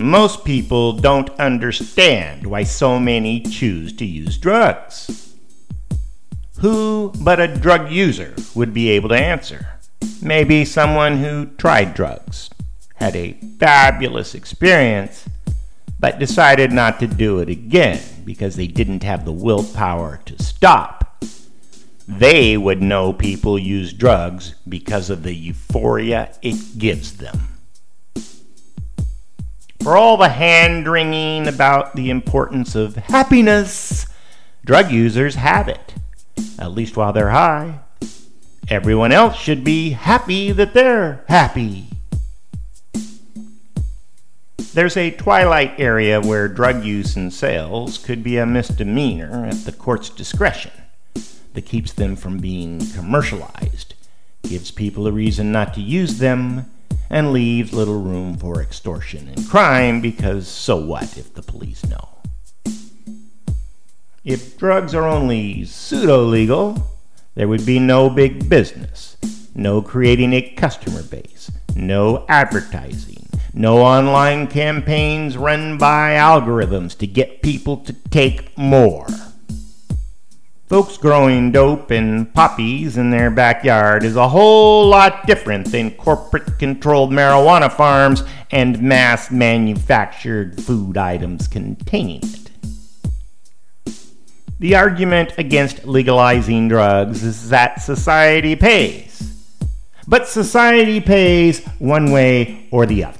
Most people don't understand why so many choose to use drugs. Who but a drug user would be able to answer? Maybe someone who tried drugs, had a fabulous experience, but decided not to do it again because they didn't have the willpower to stop they would know people use drugs because of the euphoria it gives them. For all the hand wringing about the importance of happiness, drug users have it, at least while they're high. Everyone else should be happy that they're happy. There's a twilight area where drug use and sales could be a misdemeanor at the court's discretion that keeps them from being commercialized, gives people a reason not to use them, and leaves little room for extortion and crime because so what if the police know? If drugs are only pseudo legal, there would be no big business, no creating a customer base, no advertising, no online campaigns run by algorithms to get people to take more. Folks growing dope and poppies in their backyard is a whole lot different than corporate controlled marijuana farms and mass manufactured food items containing it. The argument against legalizing drugs is that society pays. But society pays one way or the other.